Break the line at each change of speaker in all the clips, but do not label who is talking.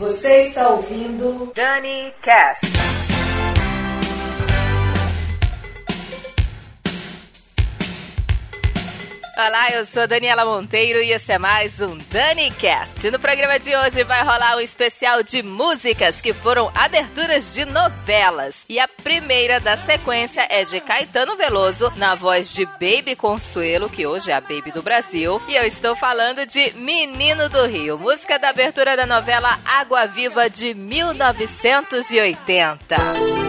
Você está ouvindo Dani Cast. Olá, eu sou Daniela Monteiro e esse é mais um DaniCast. No programa de hoje vai rolar um especial de músicas que foram aberturas de novelas. E a primeira da sequência é de Caetano Veloso, na voz de Baby Consuelo, que hoje é a Baby do Brasil. E eu estou falando de Menino do Rio, música da abertura da novela Água Viva de 1980.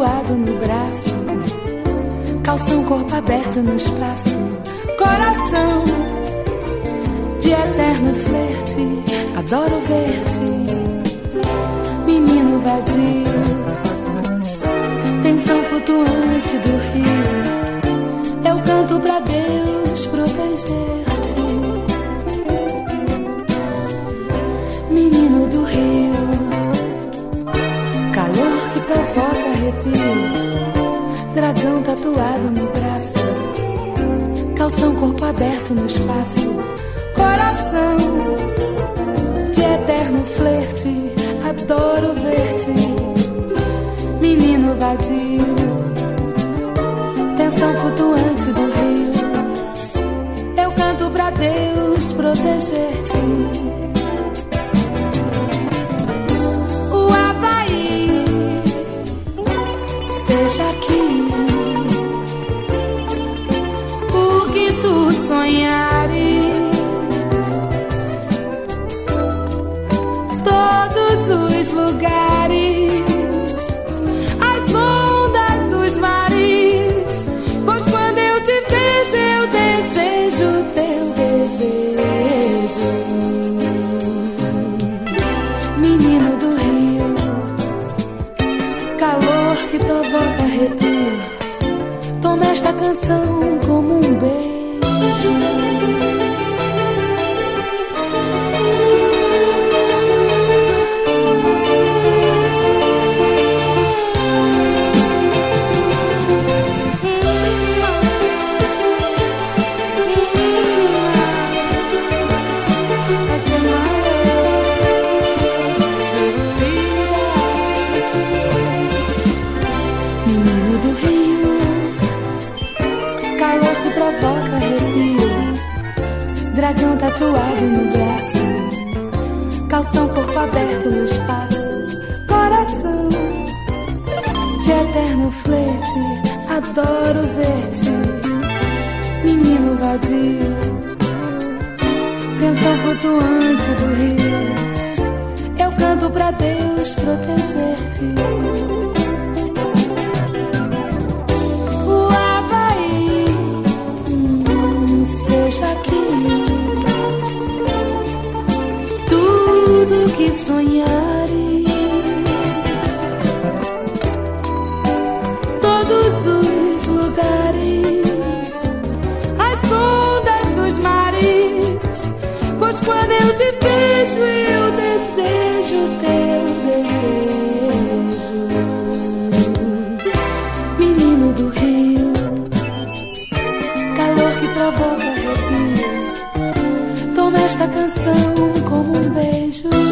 Tatuado no braço, calção corpo aberto no espaço, coração de eterno flerte, adoro ver-te, menino vadio, tensão flutuante do rio, Dragão tatuado no braço. Calção corpo aberto no espaço. Coração de eterno flerte. Adoro ver-te, menino vadio. Tensão flutuante do rio. Eu canto pra Deus proteger-te. seja aqui. Esta canção como um beijo.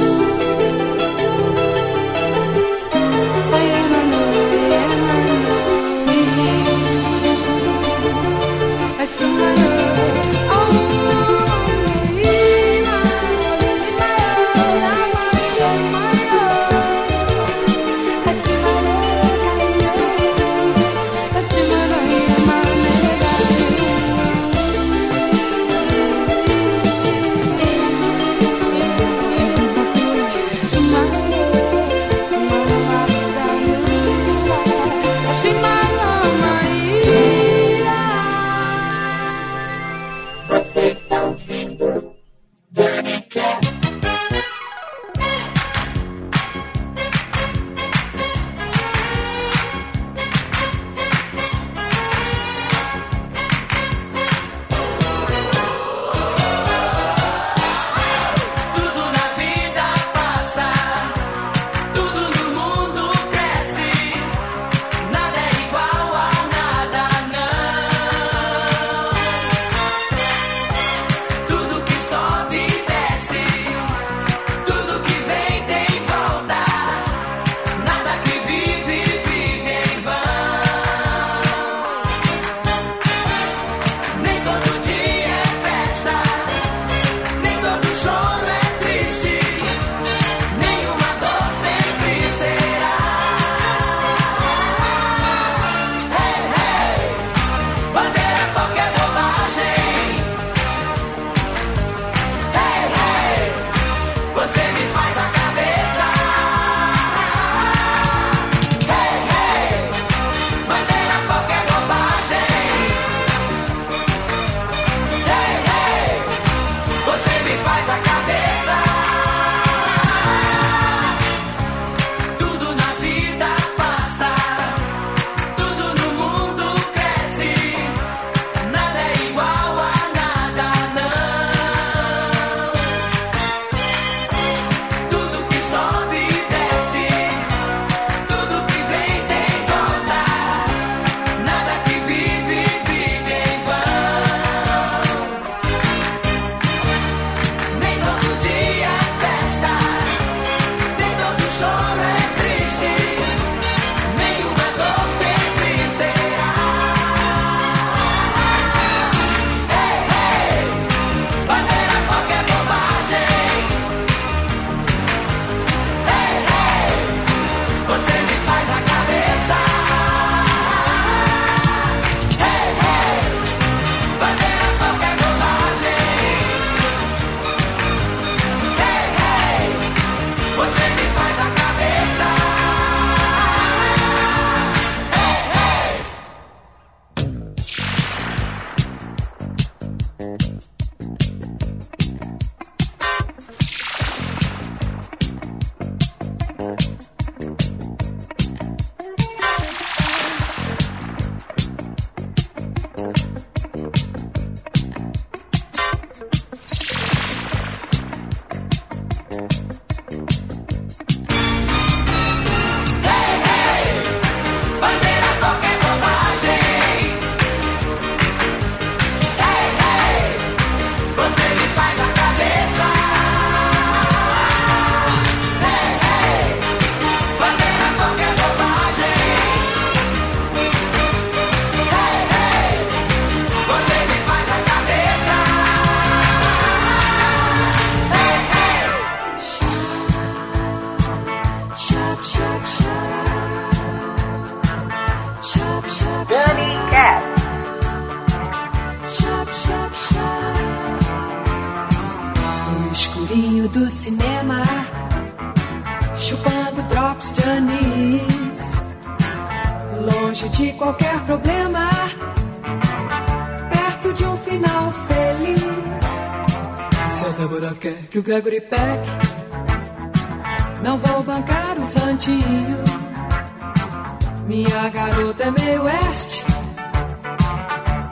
De
qualquer problema, perto de um final feliz. Se a Débora quer que o Gregory Peck, não vou bancar o santinho. Minha garota é meio oeste,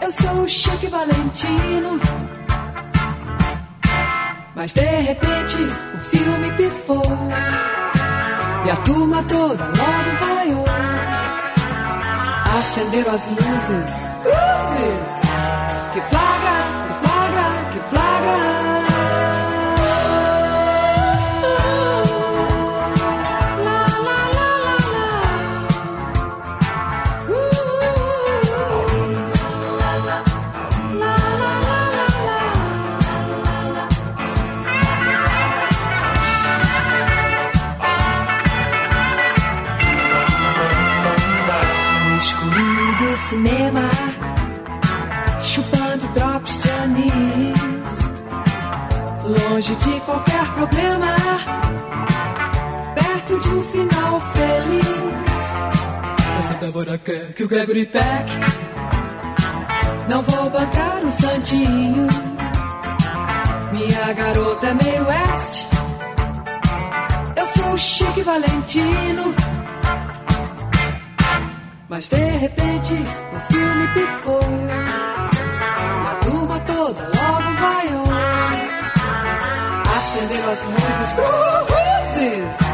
eu sou o Chique Valentino. Mas de repente o filme pifou E a turma toda logo vaiou Acenderam as luzes, cruzes longe de qualquer problema, perto de um final feliz. Essa Débora quer que o Gregory Peck, não vou bancar o santinho. Minha garota é meio oeste, eu sou Chique Valentino. Mas de repente o filme pifou Acenderam as luzes, cruzes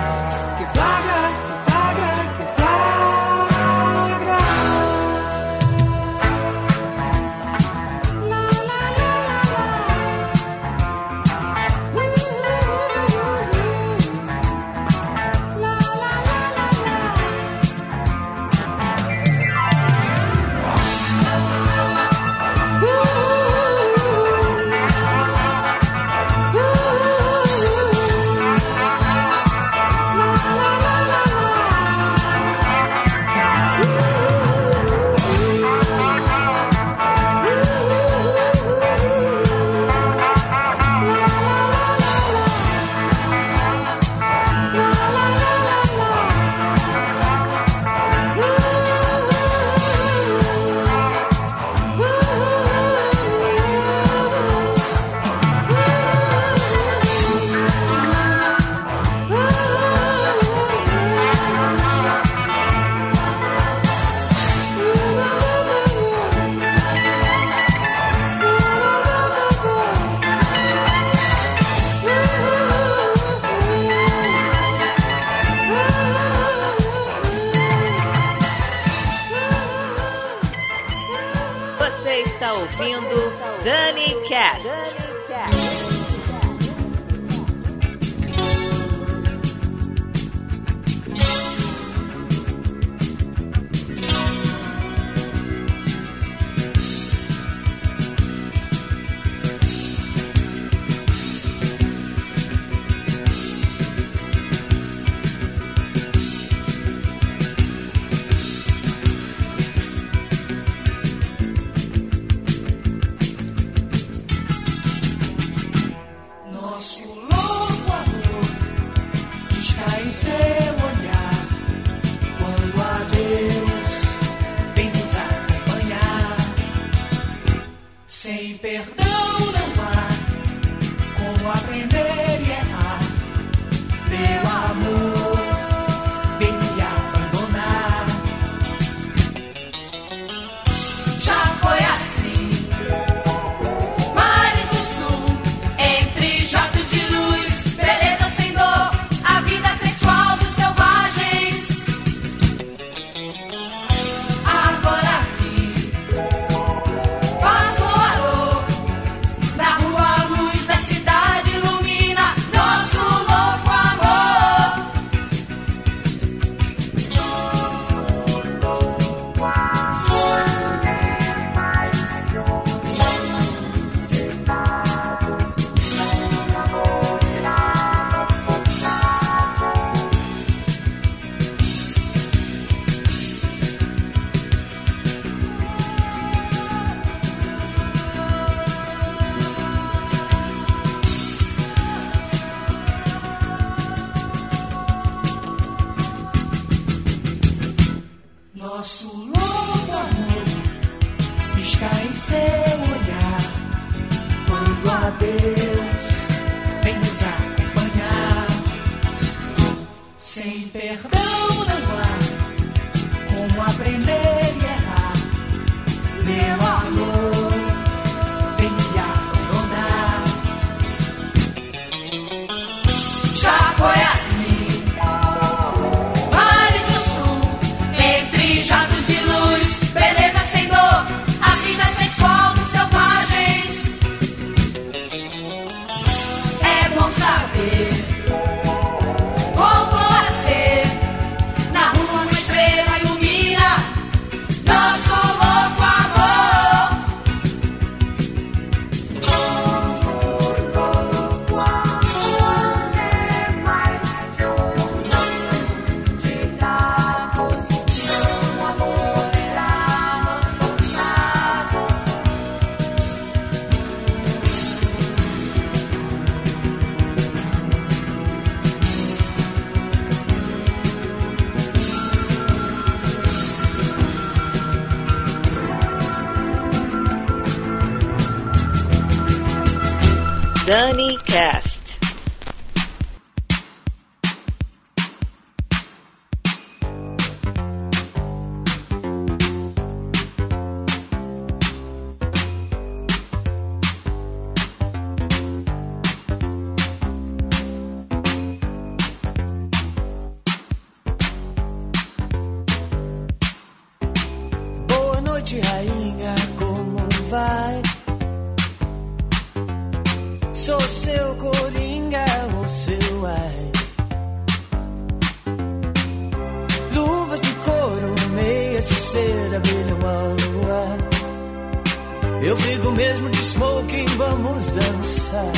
Eu fico mesmo de smoking, vamos dançar.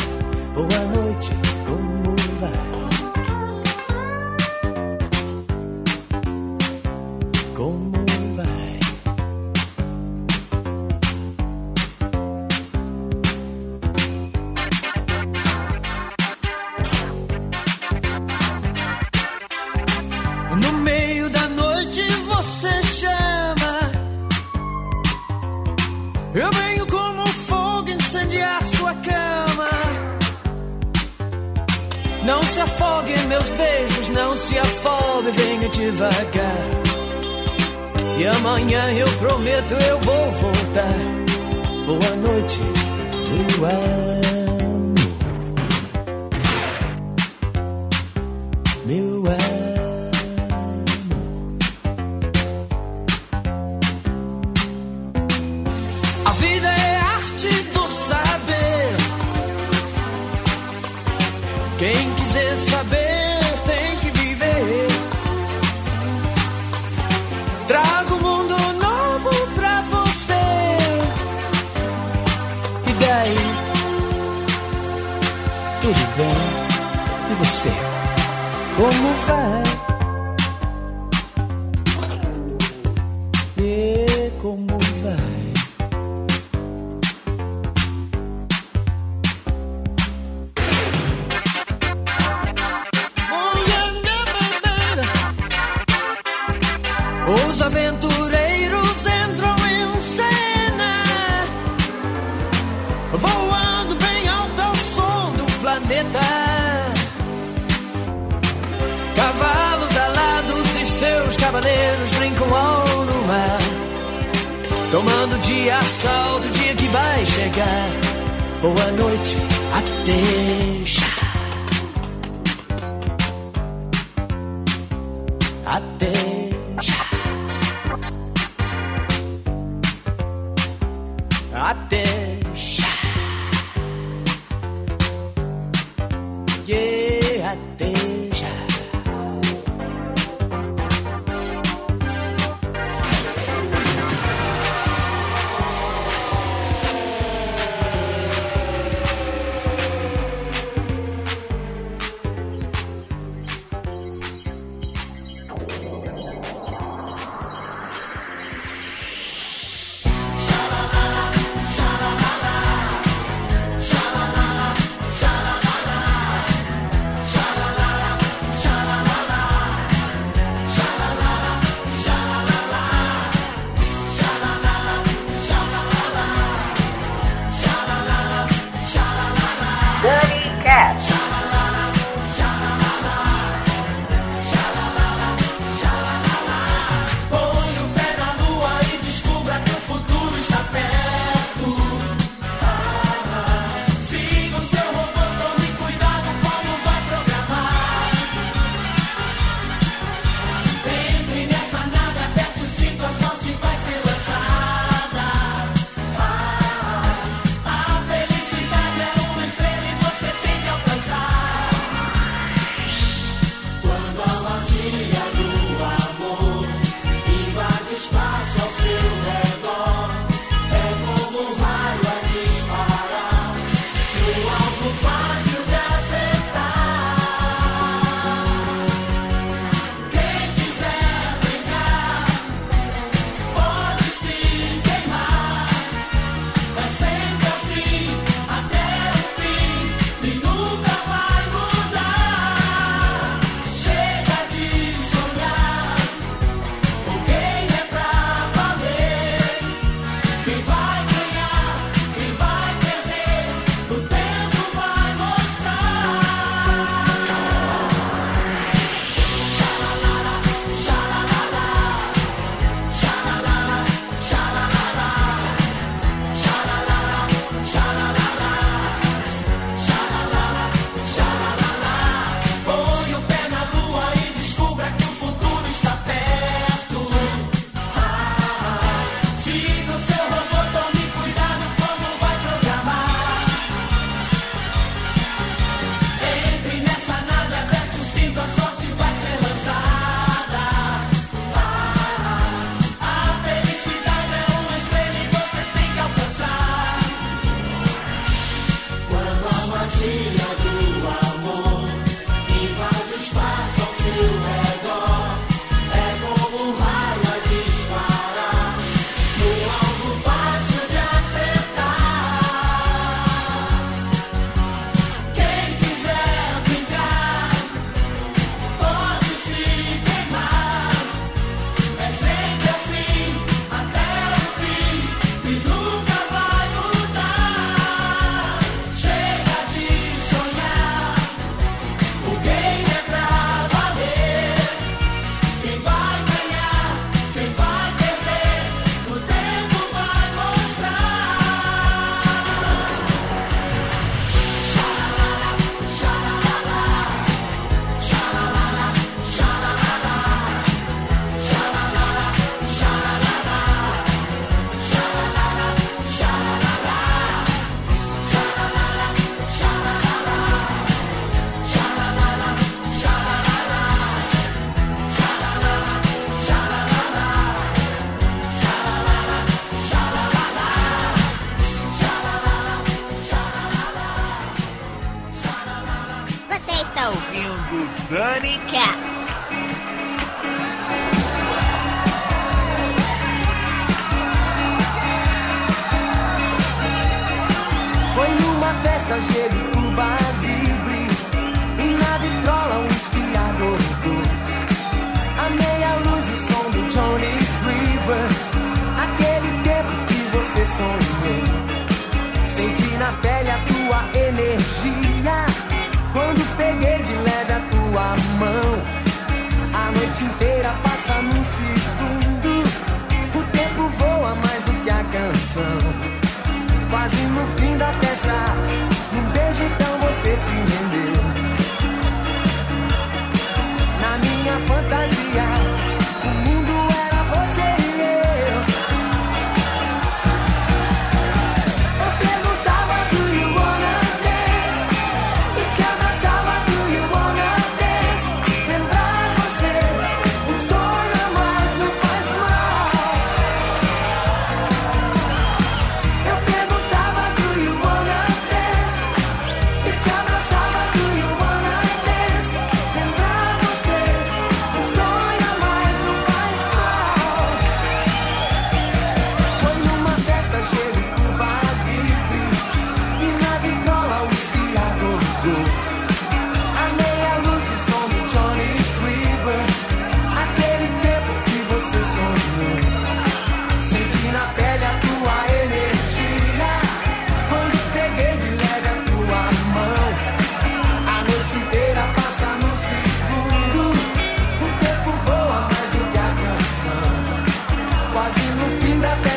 Boa noite
我们在 Senti na pele a tua energia. Quando peguei de leve a tua mão A noite inteira passa num segundo. O tempo voa mais do que a canção. Quase no fim da festa, num beijo então você se rendeu. Na minha fantasia,
linda.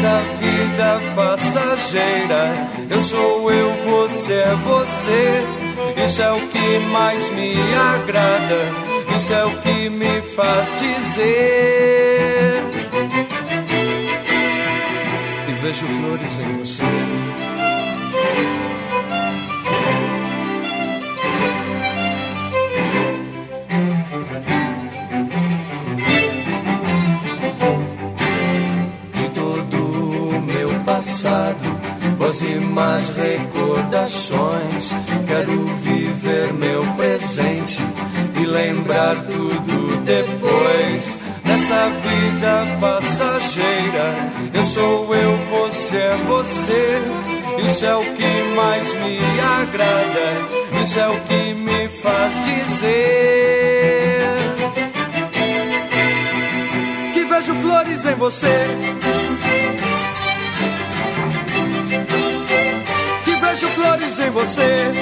Nessa vida passageira, eu sou eu, você é você. Isso é o que mais me agrada, isso é o que me faz dizer. E vejo flores em você. E mais recordações. Quero viver meu presente e lembrar tudo depois. Nessa vida passageira, eu sou eu, você é você.
Isso é o que mais me agrada, isso é o que me faz dizer que vejo flores em você. Que vejo flores em você.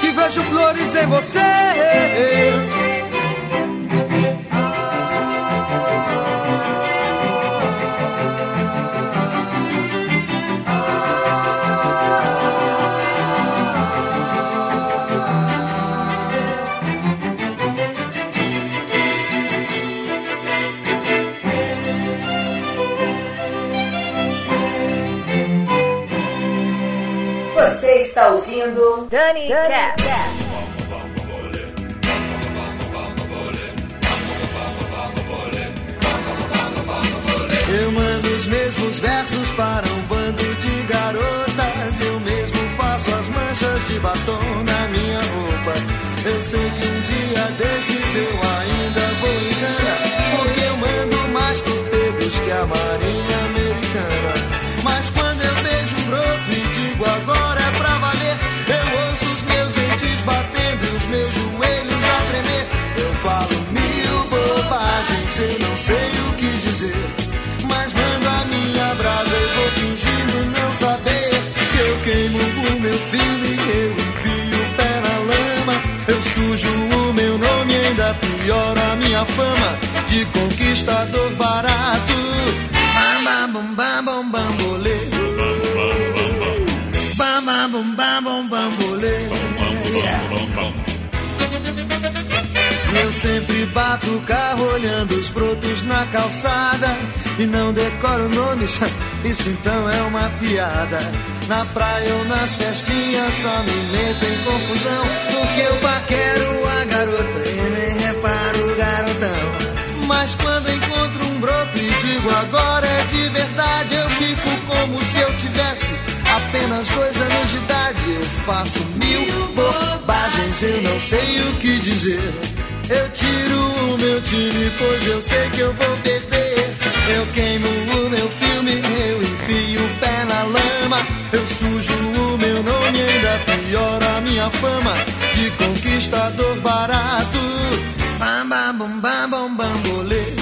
Que vejo flores em você.
Dani, Dani Cat.
Eu mando os mesmos versos para um bando de garotas. Eu mesmo faço as manchas de batom na minha roupa. Eu sei que um dia desses eu ainda minha fama de conquistador barato. Bam, bam, bam, bam, bam, bam, bolê. Bam, bam, bam, bam, bam, bam, bolê. Yeah. Eu sempre bato o carro olhando os brotos na calçada e não decoro nomes, isso então é uma piada. Na praia ou nas festinhas só me meto em confusão, porque eu paquero a garota Mas quando encontro um broto e digo agora é de verdade, eu fico como se eu tivesse apenas dois anos de idade. Eu faço mil bobagens, eu não sei o que dizer. Eu tiro o meu time, pois eu sei que eu vou perder. Eu queimo o meu filme, eu enfio o pé na lama. Eu sujo o meu nome, ainda piora a minha fama de conquistador barato. Bam, bam, bam, bam, bam, bambolê.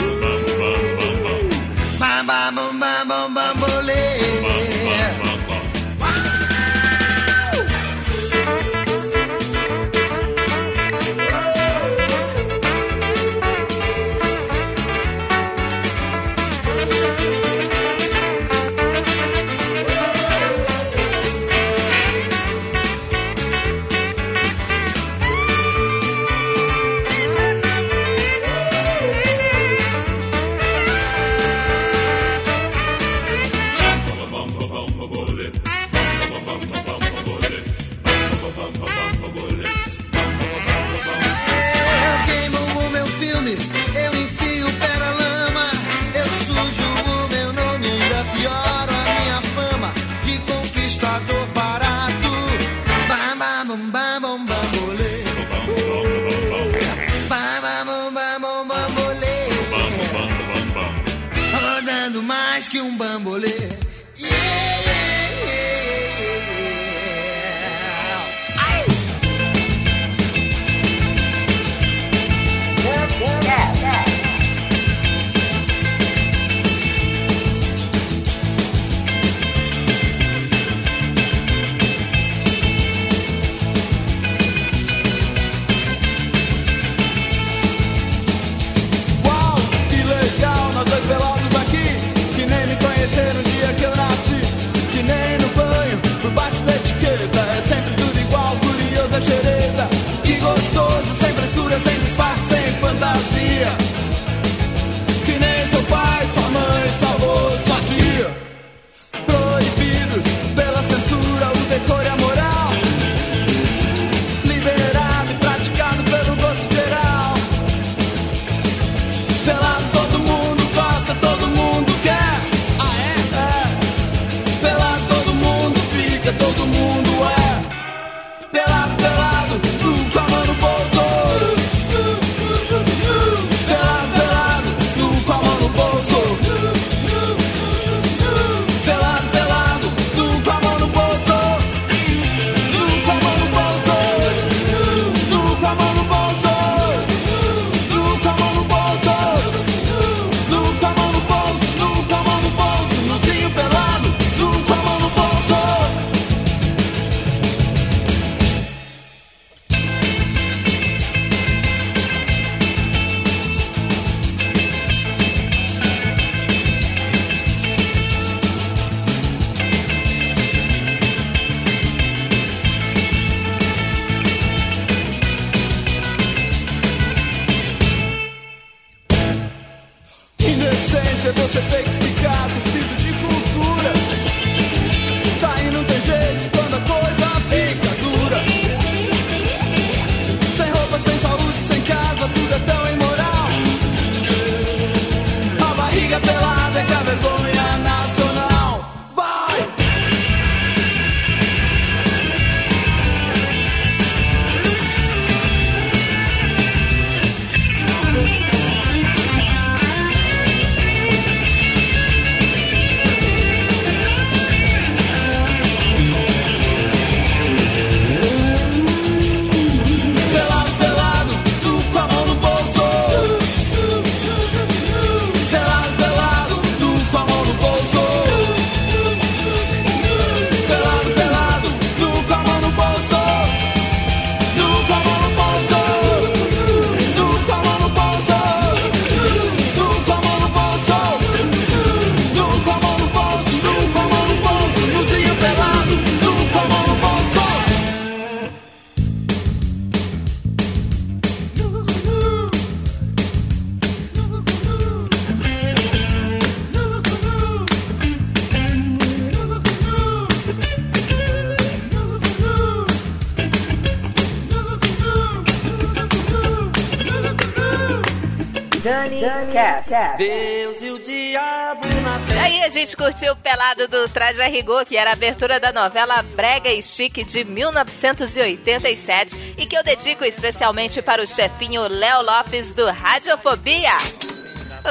Cast.
Deus e o diabo na terra.
Aí a gente curtiu o pelado do Traje a Rigor, que era a abertura da novela Brega e Chique de 1987 e que eu dedico especialmente para o chefinho Léo Lopes do Radiofobia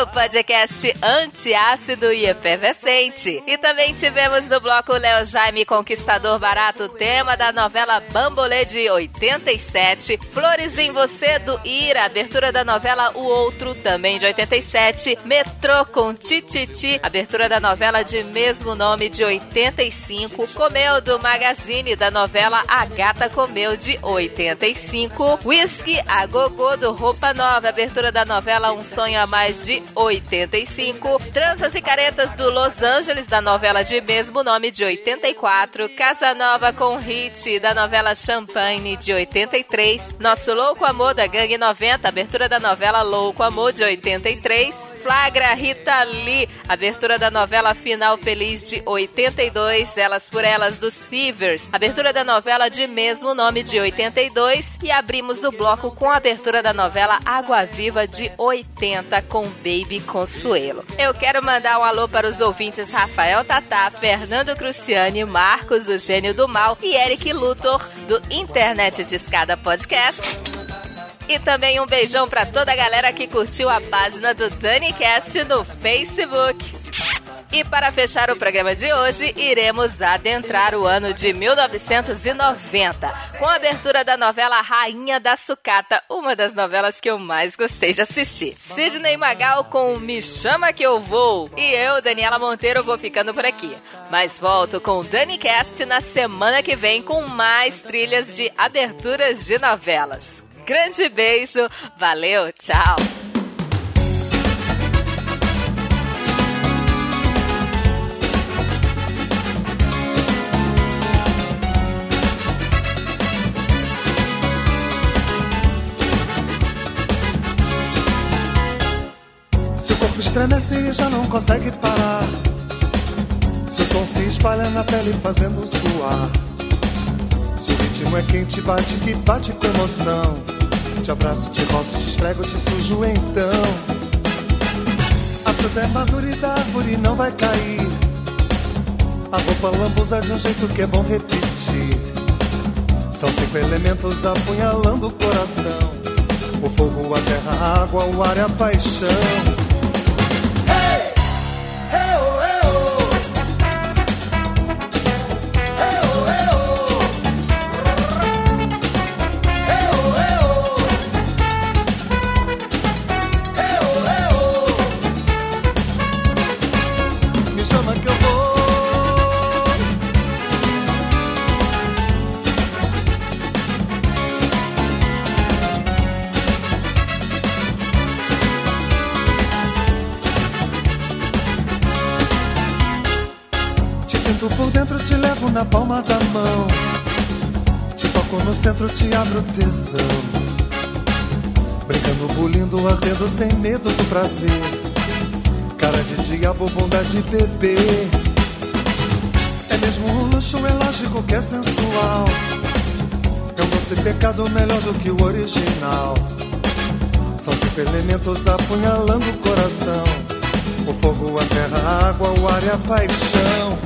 o podcast antiácido e efervescente. E também tivemos no bloco Léo Jaime Conquistador Barato, tema da novela Bambolê de 87, Flores em Você do Ira, abertura da novela O Outro, também de 87, Metrô com Tititi, abertura da novela de mesmo nome de 85, Comeu do Magazine da novela A Gata Comeu de 85, Whisky a Gogô do Roupa Nova, abertura da novela Um Sonho a Mais de 85, Transas e Caretas do Los Angeles, da novela de mesmo nome de 84, Casa Nova com Hit, da novela Champagne de 83, Nosso Louco Amor da Gangue 90, abertura da novela Louco Amor de 83, Flagra Rita Lee, abertura da novela Final Feliz de 82, Elas por Elas dos Fevers, abertura da novela de mesmo nome de 82 e abrimos o bloco com a abertura da novela Água Viva de 80 com Baby Consuelo. Eu quero mandar um alô para os ouvintes Rafael Tatá, Fernando Cruciani, Marcos, o Gênio do Mal e Eric Luthor do Internet de Escada Podcast. E também um beijão para toda a galera que curtiu a página do DaniCast no Facebook. E para fechar o programa de hoje, iremos adentrar o ano de 1990, com a abertura da novela Rainha da Sucata, uma das novelas que eu mais gostei de assistir. Sidney Magal com Me Chama Que Eu Vou. E eu, Daniela Monteiro, vou ficando por aqui. Mas volto com o DaniCast na semana que vem com mais trilhas de aberturas de novelas. Grande beijo, valeu, tchau!
Seu corpo estremece e já não consegue parar. Seu som se espalha na pele fazendo suar. Seu ritmo é quente, bate que bate com emoção. Te abraço, te roço, te esfrego, te sujo então. A fruta é madura e da árvore não vai cair. A roupa lambuza de um jeito que é bom repetir. São cinco elementos apunhalando o coração: o fogo, a terra, a água, o ar e a paixão. Na palma da mão. Te toco no centro, te abro tesão. Brincando, bulindo, ardendo sem medo do prazer. Cara de diabo, bunda de bebê. É mesmo um luxo, é lógico que é sensual. É um doce pecado melhor do que o original. São cinco elementos apunhalando o coração: o fogo, a terra, a água, o ar e a paixão.